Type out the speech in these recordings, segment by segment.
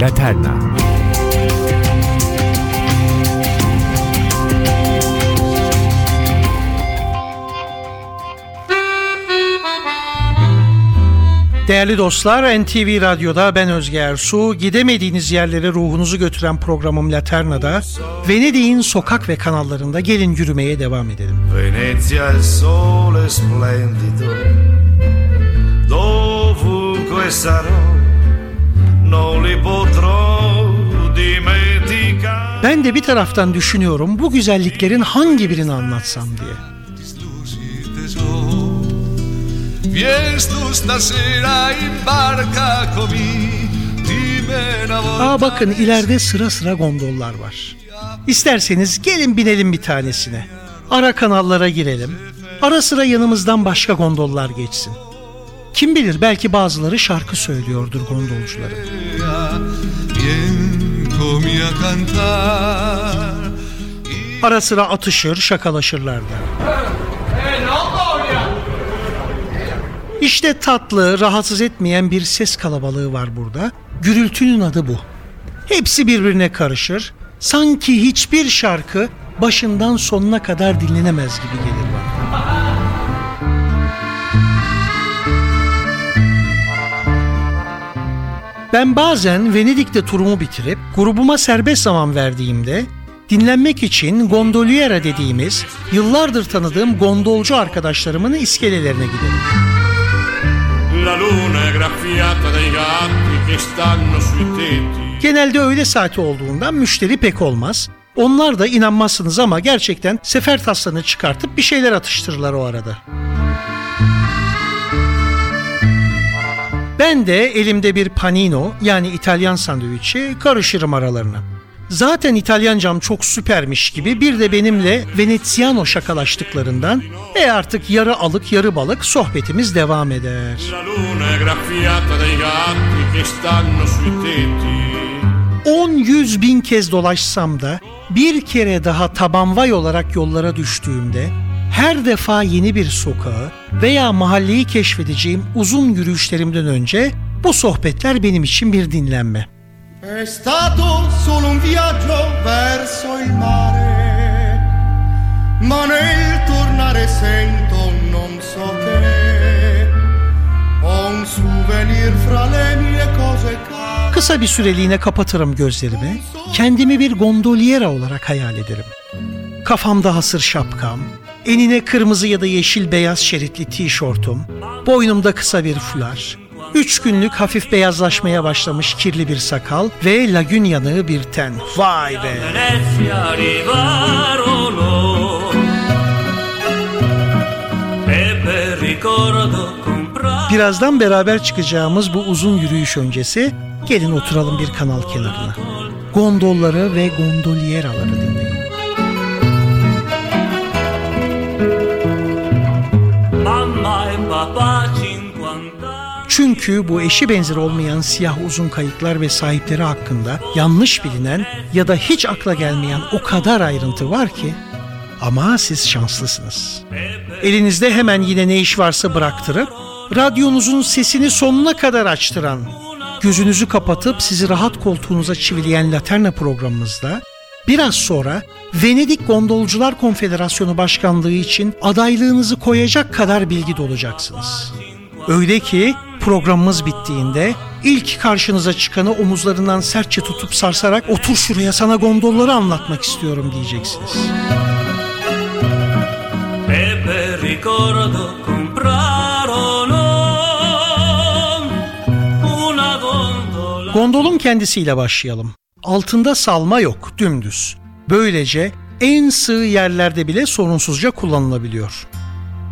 Laterna Değerli dostlar, NTV Radyo'da ben Özge Ersu. Gidemediğiniz yerlere ruhunuzu götüren programım Laterna'da Venedik'in sokak ve kanallarında gelin yürümeye devam edelim. Venezia sole splendido Dovunque sarò Non li potrò dimenticare Ben de bir taraftan düşünüyorum bu güzelliklerin hangi birini anlatsam diye. Aa bakın ileride sıra sıra gondollar var. İsterseniz gelin binelim bir tanesine. Ara kanallara girelim. Ara sıra yanımızdan başka gondollar geçsin. Kim bilir belki bazıları şarkı söylüyordur gondolcuların. Ara sıra atışır, şakalaşırlar da. İşte tatlı, rahatsız etmeyen bir ses kalabalığı var burada. Gürültünün adı bu. Hepsi birbirine karışır. Sanki hiçbir şarkı başından sonuna kadar dinlenemez gibi gelir bana. Ben bazen Venedik'te turumu bitirip grubuma serbest zaman verdiğimde dinlenmek için gondoliera dediğimiz yıllardır tanıdığım gondolcu arkadaşlarımın iskelelerine giderim. Genelde öğle saati olduğundan müşteri pek olmaz. Onlar da inanmazsınız ama gerçekten sefer taslarını çıkartıp bir şeyler atıştırırlar o arada. Ben de elimde bir panino yani İtalyan sandviçi karışırım aralarına. Zaten İtalyancam çok süpermiş gibi bir de benimle Veneziano şakalaştıklarından e artık yarı alık yarı balık sohbetimiz devam eder. On yüz bin kez dolaşsam da bir kere daha tabanvay olarak yollara düştüğümde her defa yeni bir sokağı veya mahalleyi keşfedeceğim uzun yürüyüşlerimden önce bu sohbetler benim için bir dinlenme. È stato solo un viaggio verso il mare, ma nel tornare sento non so che, un souvenir fra le mie cose Kısa bir süreliğine kapatırım gözlerimi, kendimi bir gondoliera olarak hayal ederim. Kafamda hasır şapkam, enine kırmızı ya da yeşil beyaz şeritli tişörtüm, boynumda kısa bir fular, Üç günlük hafif beyazlaşmaya başlamış kirli bir sakal ve lagün yanığı bir ten. Vay be! Birazdan beraber çıkacağımız bu uzun yürüyüş öncesi gelin oturalım bir kanal kenarına. Gondolları ve gondolieraları dinleyin. Çünkü bu eşi benzeri olmayan siyah uzun kayıklar ve sahipleri hakkında yanlış bilinen ya da hiç akla gelmeyen o kadar ayrıntı var ki ama siz şanslısınız. Elinizde hemen yine ne iş varsa bıraktırıp radyonuzun sesini sonuna kadar açtıran, gözünüzü kapatıp sizi rahat koltuğunuza çivileyen Laterna programımızda biraz sonra Venedik Gondolcular Konfederasyonu Başkanlığı için adaylığınızı koyacak kadar bilgi dolacaksınız. Öyle ki programımız bittiğinde ilk karşınıza çıkanı omuzlarından sertçe tutup sarsarak otur şuraya sana gondolları anlatmak istiyorum diyeceksiniz. Gondolun kendisiyle başlayalım. Altında salma yok, dümdüz. Böylece en sığ yerlerde bile sorunsuzca kullanılabiliyor.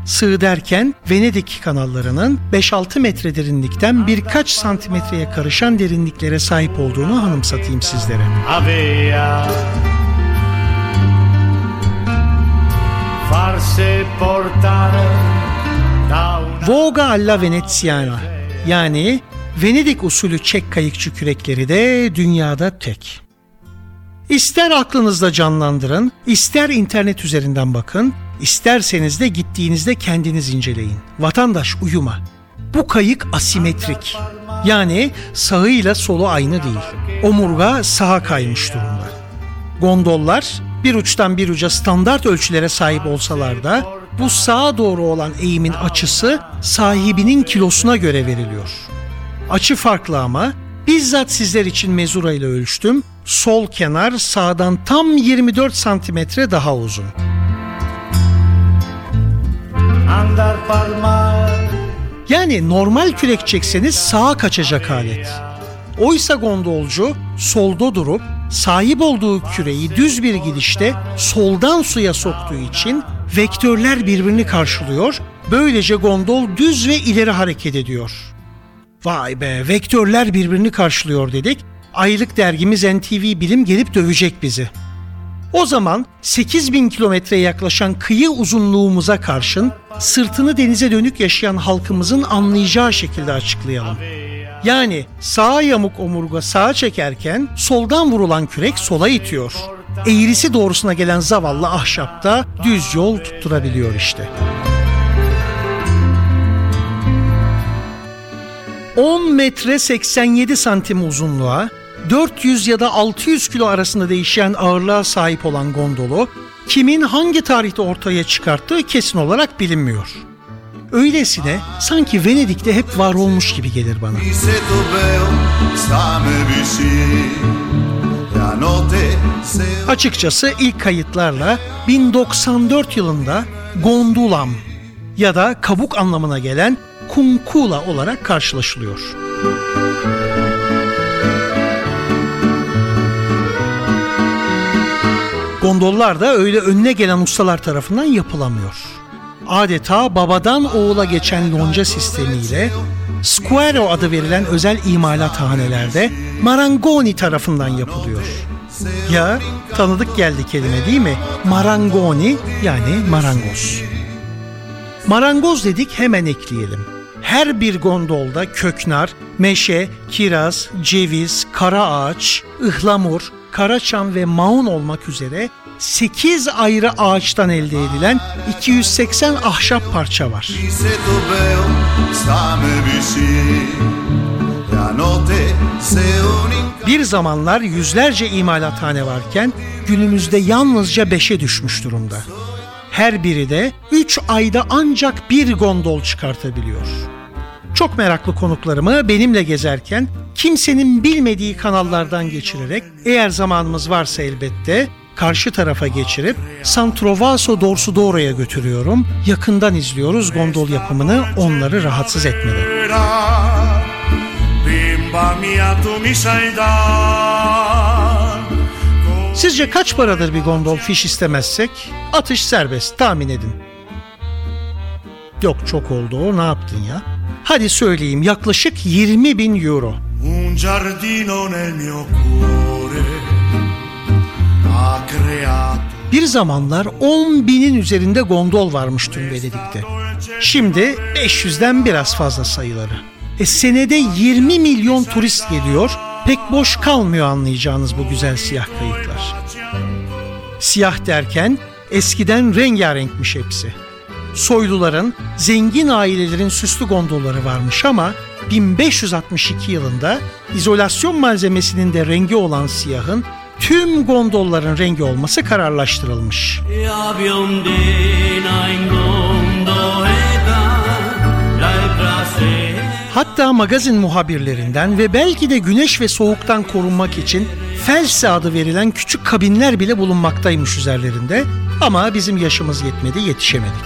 Sığ derken Venedik kanallarının 5-6 metre derinlikten birkaç santimetreye karışan derinliklere sahip olduğunu hanımsatayım sizlere. Avea farse portare Voga alla Veneziana yani Venedik usulü çek kayıkçı kürekleri de dünyada tek. İster aklınızda canlandırın, ister internet üzerinden bakın, İsterseniz de gittiğinizde kendiniz inceleyin. Vatandaş uyuma. Bu kayık asimetrik. Yani sağıyla solu aynı değil. Omurga sağa kaymış durumda. Gondollar bir uçtan bir uca standart ölçülere sahip olsalar da bu sağa doğru olan eğimin açısı sahibinin kilosuna göre veriliyor. Açı farklı ama bizzat sizler için mezura ile ölçtüm. Sol kenar sağdan tam 24 santimetre daha uzun. Yani normal kürek çekseniz sağa kaçacak alet. Oysa gondolcu solda durup sahip olduğu küreyi düz bir gidişte soldan suya soktuğu için vektörler birbirini karşılıyor. Böylece gondol düz ve ileri hareket ediyor. Vay be vektörler birbirini karşılıyor dedik. Aylık dergimiz NTV Bilim gelip dövecek bizi. O zaman 8000 kilometreye yaklaşan kıyı uzunluğumuza karşın sırtını denize dönük yaşayan halkımızın anlayacağı şekilde açıklayalım. Yani sağ yamuk omurga sağa çekerken soldan vurulan kürek sola itiyor. Eğrisi doğrusuna gelen zavallı ahşapta düz yol tutturabiliyor işte. 10 metre 87 santim uzunluğa, 400 ya da 600 kilo arasında değişen ağırlığa sahip olan gondolu, kimin hangi tarihte ortaya çıkarttığı kesin olarak bilinmiyor. Öylesine sanki Venedik'te hep var olmuş gibi gelir bana. Açıkçası ilk kayıtlarla 1094 yılında Gondulam ya da kabuk anlamına gelen Kunkula olarak karşılaşılıyor. Gondollar da öyle önüne gelen ustalar tarafından yapılamıyor. Adeta babadan oğula geçen lonca sistemiyle Squaro adı verilen özel imalathanelerde Marangoni tarafından yapılıyor. Ya tanıdık geldi kelime değil mi? Marangoni yani marangoz. Marangoz dedik hemen ekleyelim. Her bir gondolda köknar, meşe, kiraz, ceviz, kara ağaç, ıhlamur, karaçam ve maun olmak üzere 8 ayrı ağaçtan elde edilen 280 ahşap parça var. Bir zamanlar yüzlerce imalathane varken günümüzde yalnızca 5'e düşmüş durumda. Her biri de 3 ayda ancak bir gondol çıkartabiliyor. Çok meraklı konuklarımı benimle gezerken kimsenin bilmediği kanallardan geçirerek eğer zamanımız varsa elbette karşı tarafa geçirip San Trovaso Dorsu Doro'ya götürüyorum. Yakından izliyoruz gondol yapımını onları rahatsız etmeden. Sizce kaç paradır bir gondol fiş istemezsek? Atış serbest tahmin edin. Yok çok oldu o ne yaptın ya? Hadi söyleyeyim yaklaşık 20 bin euro. Un giardino nel mio cuore bir zamanlar 10 binin üzerinde gondol varmış tüm Venedik'te. Şimdi 500'den biraz fazla sayıları. E senede 20 milyon turist geliyor, pek boş kalmıyor anlayacağınız bu güzel siyah kayıklar. Siyah derken eskiden rengarenkmiş hepsi. Soyluların, zengin ailelerin süslü gondolları varmış ama 1562 yılında izolasyon malzemesinin de rengi olan siyahın tüm gondolların rengi olması kararlaştırılmış. Hatta magazin muhabirlerinden ve belki de güneş ve soğuktan korunmak için Felse adı verilen küçük kabinler bile bulunmaktaymış üzerlerinde ama bizim yaşımız yetmedi yetişemedik.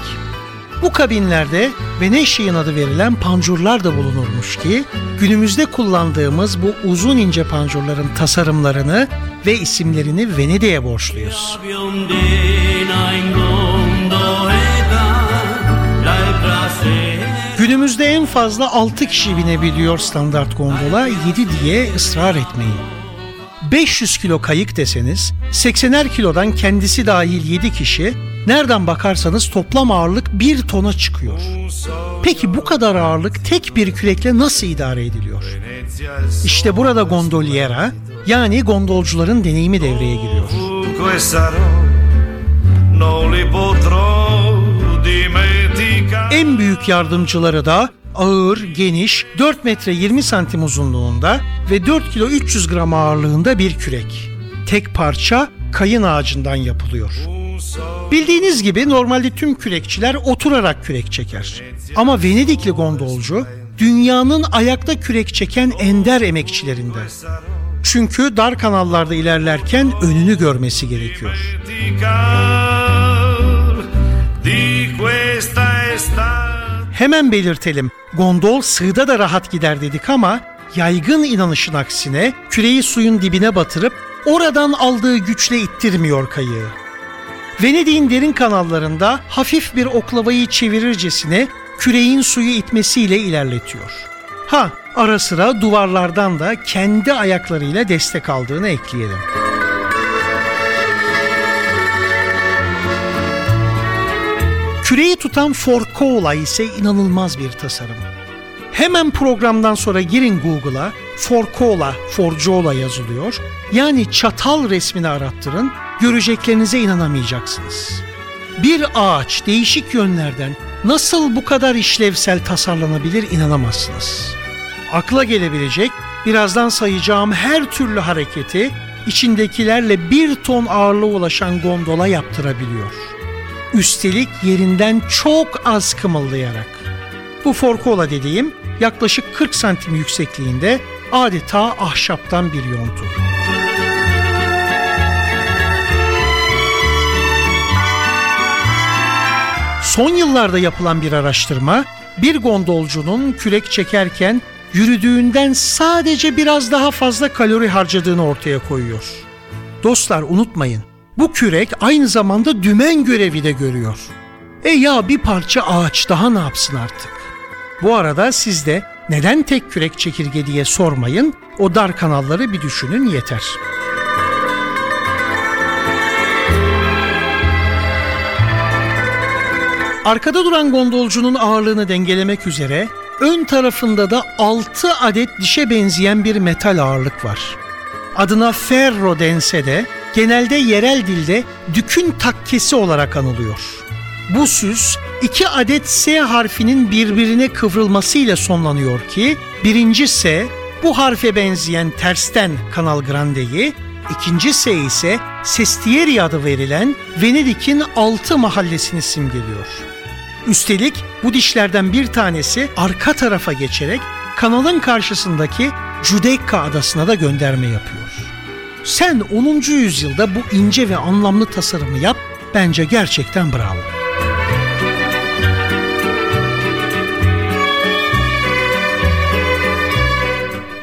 Bu kabinlerde Veneşian adı verilen pancurlar da bulunurmuş ki günümüzde kullandığımız bu uzun ince pancurların tasarımlarını ve isimlerini Venedik'e borçluyuz. Günümüzde en fazla 6 kişi binebiliyor standart gondola 7 diye ısrar etmeyin. 500 kilo kayık deseniz 80'er kilodan kendisi dahil 7 kişi nereden bakarsanız toplam ağırlık 1 tona çıkıyor. Peki bu kadar ağırlık tek bir kürekle nasıl idare ediliyor? İşte burada gondoliera yani gondolcuların deneyimi devreye giriyor. En büyük yardımcıları da ağır, geniş, 4 metre 20 santim uzunluğunda ve 4 kilo 300 gram ağırlığında bir kürek. Tek parça kayın ağacından yapılıyor. Bildiğiniz gibi normalde tüm kürekçiler oturarak kürek çeker. Ama Venedikli gondolcu dünyanın ayakta kürek çeken ender emekçilerinden. Çünkü dar kanallarda ilerlerken önünü görmesi gerekiyor. Hemen belirtelim. Gondol sığda da rahat gider dedik ama yaygın inanışın aksine küreyi suyun dibine batırıp oradan aldığı güçle ittirmiyor kayığı. Venedik'in derin kanallarında hafif bir oklavayı çevirircesine küreğin suyu itmesiyle ilerletiyor. Ha, ara sıra duvarlardan da kendi ayaklarıyla destek aldığını ekleyelim. Küreyi tutan Forcola ise inanılmaz bir tasarım. Hemen programdan sonra girin Google'a Forcola, Forcola yazılıyor. Yani çatal resmini arattırın, göreceklerinize inanamayacaksınız. Bir ağaç değişik yönlerden nasıl bu kadar işlevsel tasarlanabilir inanamazsınız. Akla gelebilecek birazdan sayacağım her türlü hareketi içindekilerle bir ton ağırlığa ulaşan gondola yaptırabiliyor. Üstelik yerinden çok az kımıldayarak. Bu forkola dediğim yaklaşık 40 santim yüksekliğinde adeta ahşaptan bir yontu. Son yıllarda yapılan bir araştırma, bir gondolcunun kürek çekerken yürüdüğünden sadece biraz daha fazla kalori harcadığını ortaya koyuyor. Dostlar unutmayın, bu kürek aynı zamanda dümen görevi de görüyor. E ya bir parça ağaç daha ne yapsın artık? Bu arada siz de neden tek kürek çekirge diye sormayın, o dar kanalları bir düşünün yeter.'' Arkada duran gondolcunun ağırlığını dengelemek üzere ön tarafında da 6 adet dişe benzeyen bir metal ağırlık var. Adına ferro dense de genelde yerel dilde dükün takkesi olarak anılıyor. Bu süs iki adet S harfinin birbirine kıvrılmasıyla sonlanıyor ki birinci S bu harfe benzeyen tersten Kanal Grande'yi, ikinci S ise Sestieri adı verilen Venedik'in altı mahallesini simgeliyor. Üstelik bu dişlerden bir tanesi arka tarafa geçerek kanalın karşısındaki Giudecca adasına da gönderme yapıyor. Sen 10. yüzyılda bu ince ve anlamlı tasarımı yap, bence gerçekten bravo.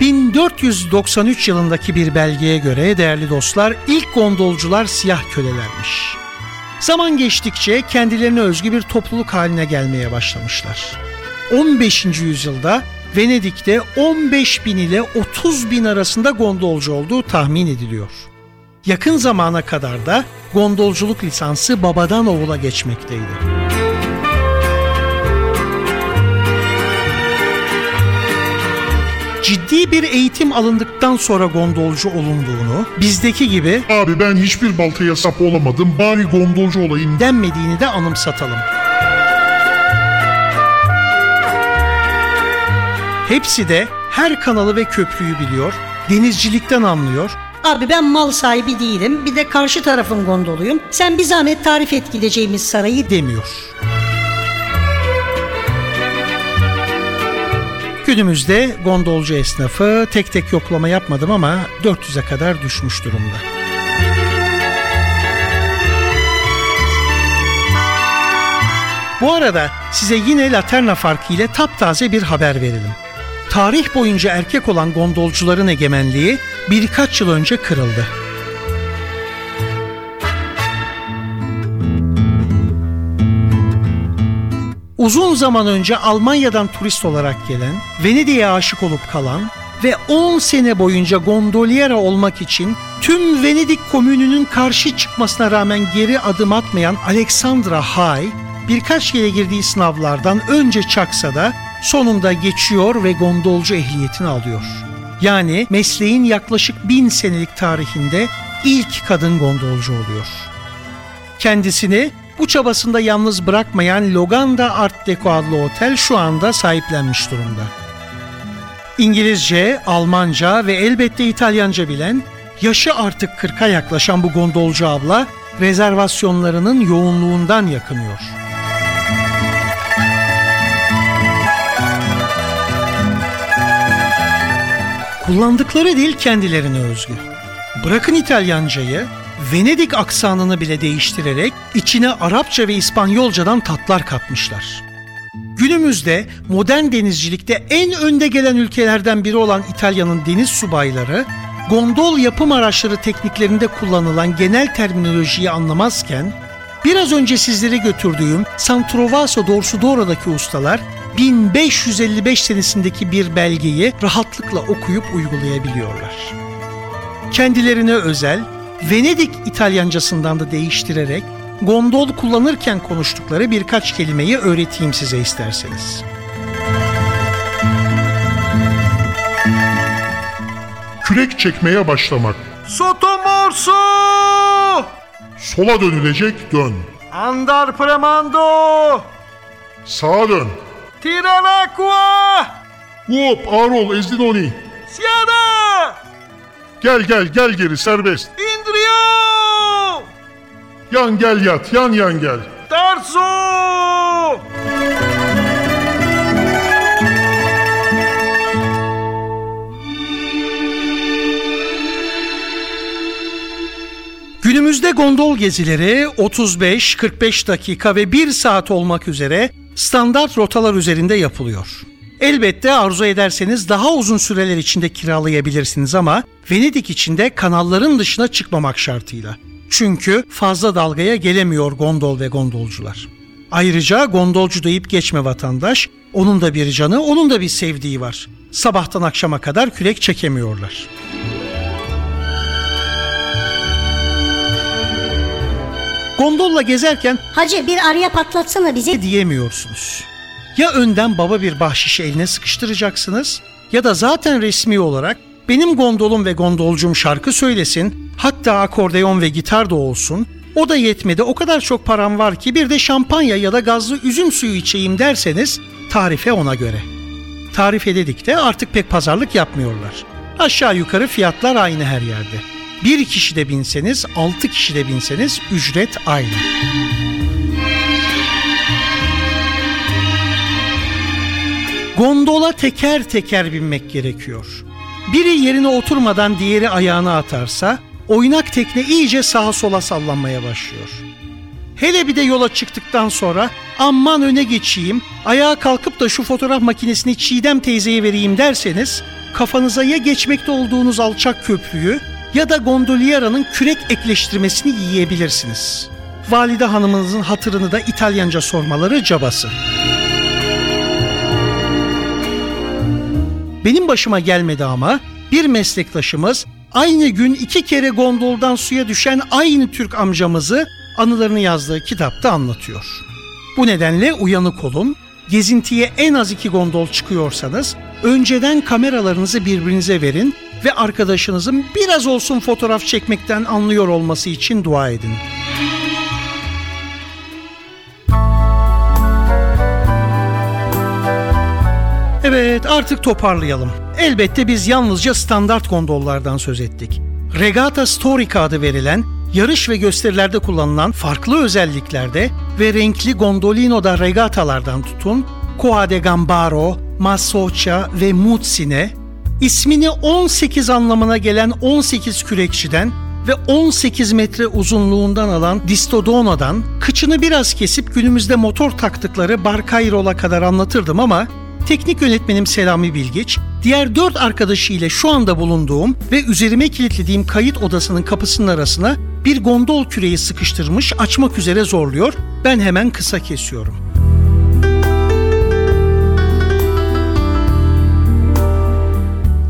...1493 yılındaki bir belgeye göre değerli dostlar... ...ilk gondolcular siyah kölelermiş. Zaman geçtikçe kendilerine özgü bir topluluk haline gelmeye başlamışlar. 15. yüzyılda Venedik'te 15 bin ile 30 bin arasında gondolcu olduğu tahmin ediliyor. Yakın zamana kadar da gondolculuk lisansı babadan oğula geçmekteydi. ciddi bir eğitim alındıktan sonra gondolcu olunduğunu, bizdeki gibi Abi ben hiçbir baltaya sap olamadım bari gondolcu olayım denmediğini de anımsatalım. Hepsi de her kanalı ve köprüyü biliyor, denizcilikten anlıyor, Abi ben mal sahibi değilim. Bir de karşı tarafın gondoluyum. Sen bir zahmet tarif et gideceğimiz sarayı demiyor. Günümüzde gondolcu esnafı tek tek yoklama yapmadım ama 400'e kadar düşmüş durumda. Bu arada size yine Laterna farkı ile taptaze bir haber verelim. Tarih boyunca erkek olan gondolcuların egemenliği birkaç yıl önce kırıldı. Uzun zaman önce Almanya'dan turist olarak gelen, Venedik'e aşık olup kalan ve 10 sene boyunca gondoliera olmak için tüm Venedik komününün karşı çıkmasına rağmen geri adım atmayan Alexandra Hay, birkaç kere girdiği sınavlardan önce çaksa da sonunda geçiyor ve gondolcu ehliyetini alıyor. Yani mesleğin yaklaşık bin senelik tarihinde ilk kadın gondolcu oluyor. Kendisini bu çabasında yalnız bırakmayan Loganda Art Deco adlı otel şu anda sahiplenmiş durumda. İngilizce, Almanca ve elbette İtalyanca bilen, yaşı artık 40'a yaklaşan bu gondolcu abla rezervasyonlarının yoğunluğundan yakınıyor. Kullandıkları dil kendilerine özgü. Bırakın İtalyancayı, Venedik aksanını bile değiştirerek içine Arapça ve İspanyolcadan tatlar katmışlar. Günümüzde modern denizcilikte en önde gelen ülkelerden biri olan İtalya'nın deniz subayları, gondol yapım araçları tekniklerinde kullanılan genel terminolojiyi anlamazken, biraz önce sizlere götürdüğüm Santrovaso Dorsodoro'daki ustalar 1555 senesindeki bir belgeyi rahatlıkla okuyup uygulayabiliyorlar. Kendilerine özel Venedik İtalyancasından da değiştirerek gondol kullanırken konuştukları birkaç kelimeyi öğreteyim size isterseniz. Kürek çekmeye başlamak. Sotomorso! Sola dönülecek dön. Andar premando! Sağa dön. Tira l'acqua! Hop ağır ol ezdin onu. Siada! Gel gel gel geri serbest. Indrio! Yan gel yat yan yan gel. Tarso! Günümüzde gondol gezileri 35-45 dakika ve 1 saat olmak üzere standart rotalar üzerinde yapılıyor. Elbette arzu ederseniz daha uzun süreler içinde kiralayabilirsiniz ama Venedik içinde kanalların dışına çıkmamak şartıyla. Çünkü fazla dalgaya gelemiyor gondol ve gondolcular. Ayrıca gondolcu deyip geçme vatandaş, onun da bir canı, onun da bir sevdiği var. Sabahtan akşama kadar kürek çekemiyorlar. Gondolla gezerken Hacı bir araya patlatsana bize. diyemiyorsunuz. Ya önden baba bir bahşişi eline sıkıştıracaksınız ya da zaten resmi olarak benim gondolum ve gondolcum şarkı söylesin, hatta akordeon ve gitar da olsun. O da yetmedi o kadar çok param var ki bir de şampanya ya da gazlı üzüm suyu içeyim derseniz tarife ona göre. Tarife dedik de artık pek pazarlık yapmıyorlar. Aşağı yukarı fiyatlar aynı her yerde. Bir kişi de binseniz, altı kişi de binseniz ücret aynı. Gondola teker teker binmek gerekiyor. Biri yerine oturmadan diğeri ayağını atarsa oynak tekne iyice sağa sola sallanmaya başlıyor. Hele bir de yola çıktıktan sonra aman öne geçeyim, ayağa kalkıp da şu fotoğraf makinesini Çiğdem teyzeye vereyim derseniz kafanıza ya geçmekte olduğunuz alçak köprüyü ya da gondoliera'nın kürek ekleştirmesini yiyebilirsiniz. Valide hanımınızın hatırını da İtalyanca sormaları cabası. Benim başıma gelmedi ama bir meslektaşımız aynı gün iki kere gondoldan suya düşen aynı Türk amcamızı anılarını yazdığı kitapta anlatıyor. Bu nedenle uyanık olun. Gezintiye en az iki gondol çıkıyorsanız önceden kameralarınızı birbirinize verin ve arkadaşınızın biraz olsun fotoğraf çekmekten anlıyor olması için dua edin. Evet artık toparlayalım. Elbette biz yalnızca standart gondollardan söz ettik. Regata Storica adı verilen yarış ve gösterilerde kullanılan farklı özelliklerde ve renkli gondolino'da regatalardan tutun Coa de Gambaro, Masocha ve Mutsine, ismini 18 anlamına gelen 18 kürekçiden ve 18 metre uzunluğundan alan Distodona'dan kıçını biraz kesip günümüzde motor taktıkları Barcairol'a kadar anlatırdım ama teknik yönetmenim Selami Bilgiç, diğer dört arkadaşıyla şu anda bulunduğum ve üzerime kilitlediğim kayıt odasının kapısının arasına bir gondol küreği sıkıştırmış açmak üzere zorluyor. Ben hemen kısa kesiyorum.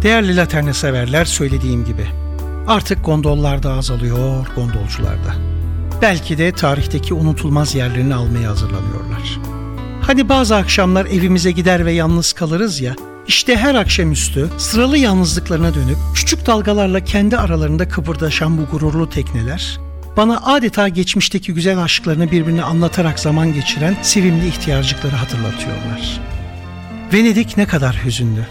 Değerli Laterne severler söylediğim gibi artık gondollar da azalıyor, gondolcularda. Belki de tarihteki unutulmaz yerlerini almaya hazırlanıyorlar. Hani bazı akşamlar evimize gider ve yalnız kalırız ya, işte her akşamüstü sıralı yalnızlıklarına dönüp küçük dalgalarla kendi aralarında kıpırdaşan bu gururlu tekneler, bana adeta geçmişteki güzel aşklarını birbirine anlatarak zaman geçiren sevimli ihtiyarcıkları hatırlatıyorlar. Venedik ne kadar hüzünlü.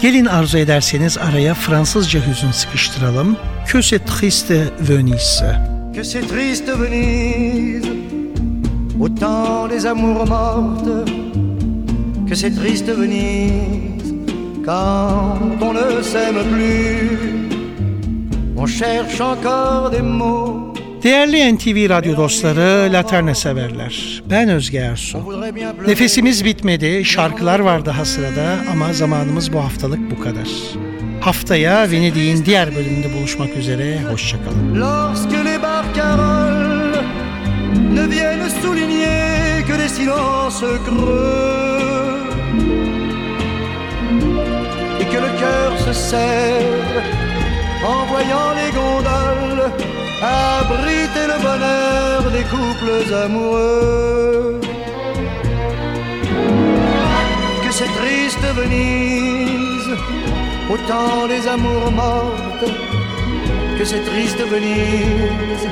Gelin arzu ederseniz araya Fransızca hüzün sıkıştıralım. Que c'est triste Venise. que c'est triste Venise, au des amours mortes, que c'est triste Venise, quand on ne s'aime plus, on cherche encore des mots. Değerli NTV Radyo dostları, Laterna severler. Ben Özge Ersu. Nefesimiz bitmedi, şarkılar var daha sırada ama zamanımız bu haftalık bu kadar. Haftaya Venedik'in diğer bölümünde buluşmak üzere, hoşçakalın. Les ne viennent souligner que des silences creux et que le cœur se serre en voyant les gondoles abriter le bonheur des couples amoureux. Que c'est triste Venise, au temps des amours mortes que c'est triste Venise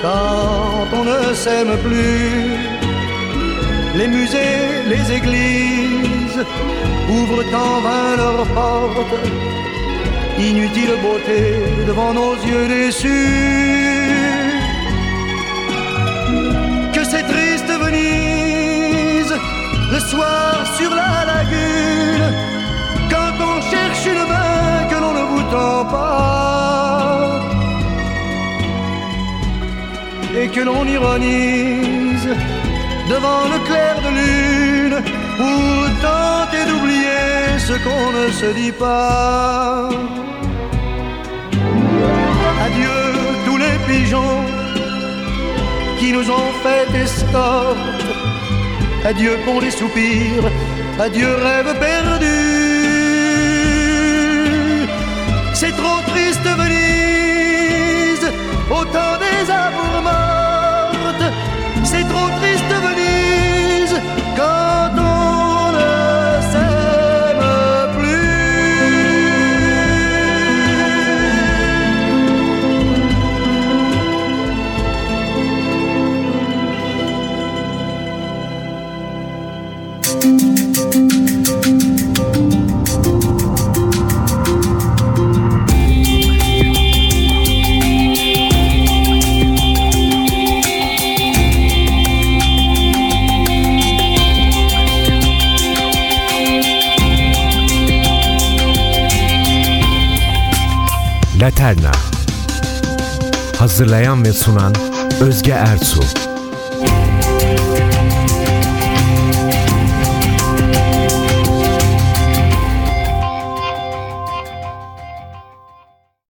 quand on ne s'aime plus. Les musées, les églises ouvrent en vain leurs portes. Inutile beauté devant nos yeux déçus. Que c'est triste Venise le soir sur la lagune quand on cherche une main que l'on ne vous tend pas et que l'on ironise devant le clair de lune pour tenter d'oublier qu'on ne se dit pas. Adieu tous les pigeons qui nous ont fait escorte. Adieu pour les soupirs, adieu rêve perdu. C'est trop triste Venise, au Hazırlayan ve sunan Özge Ertuğ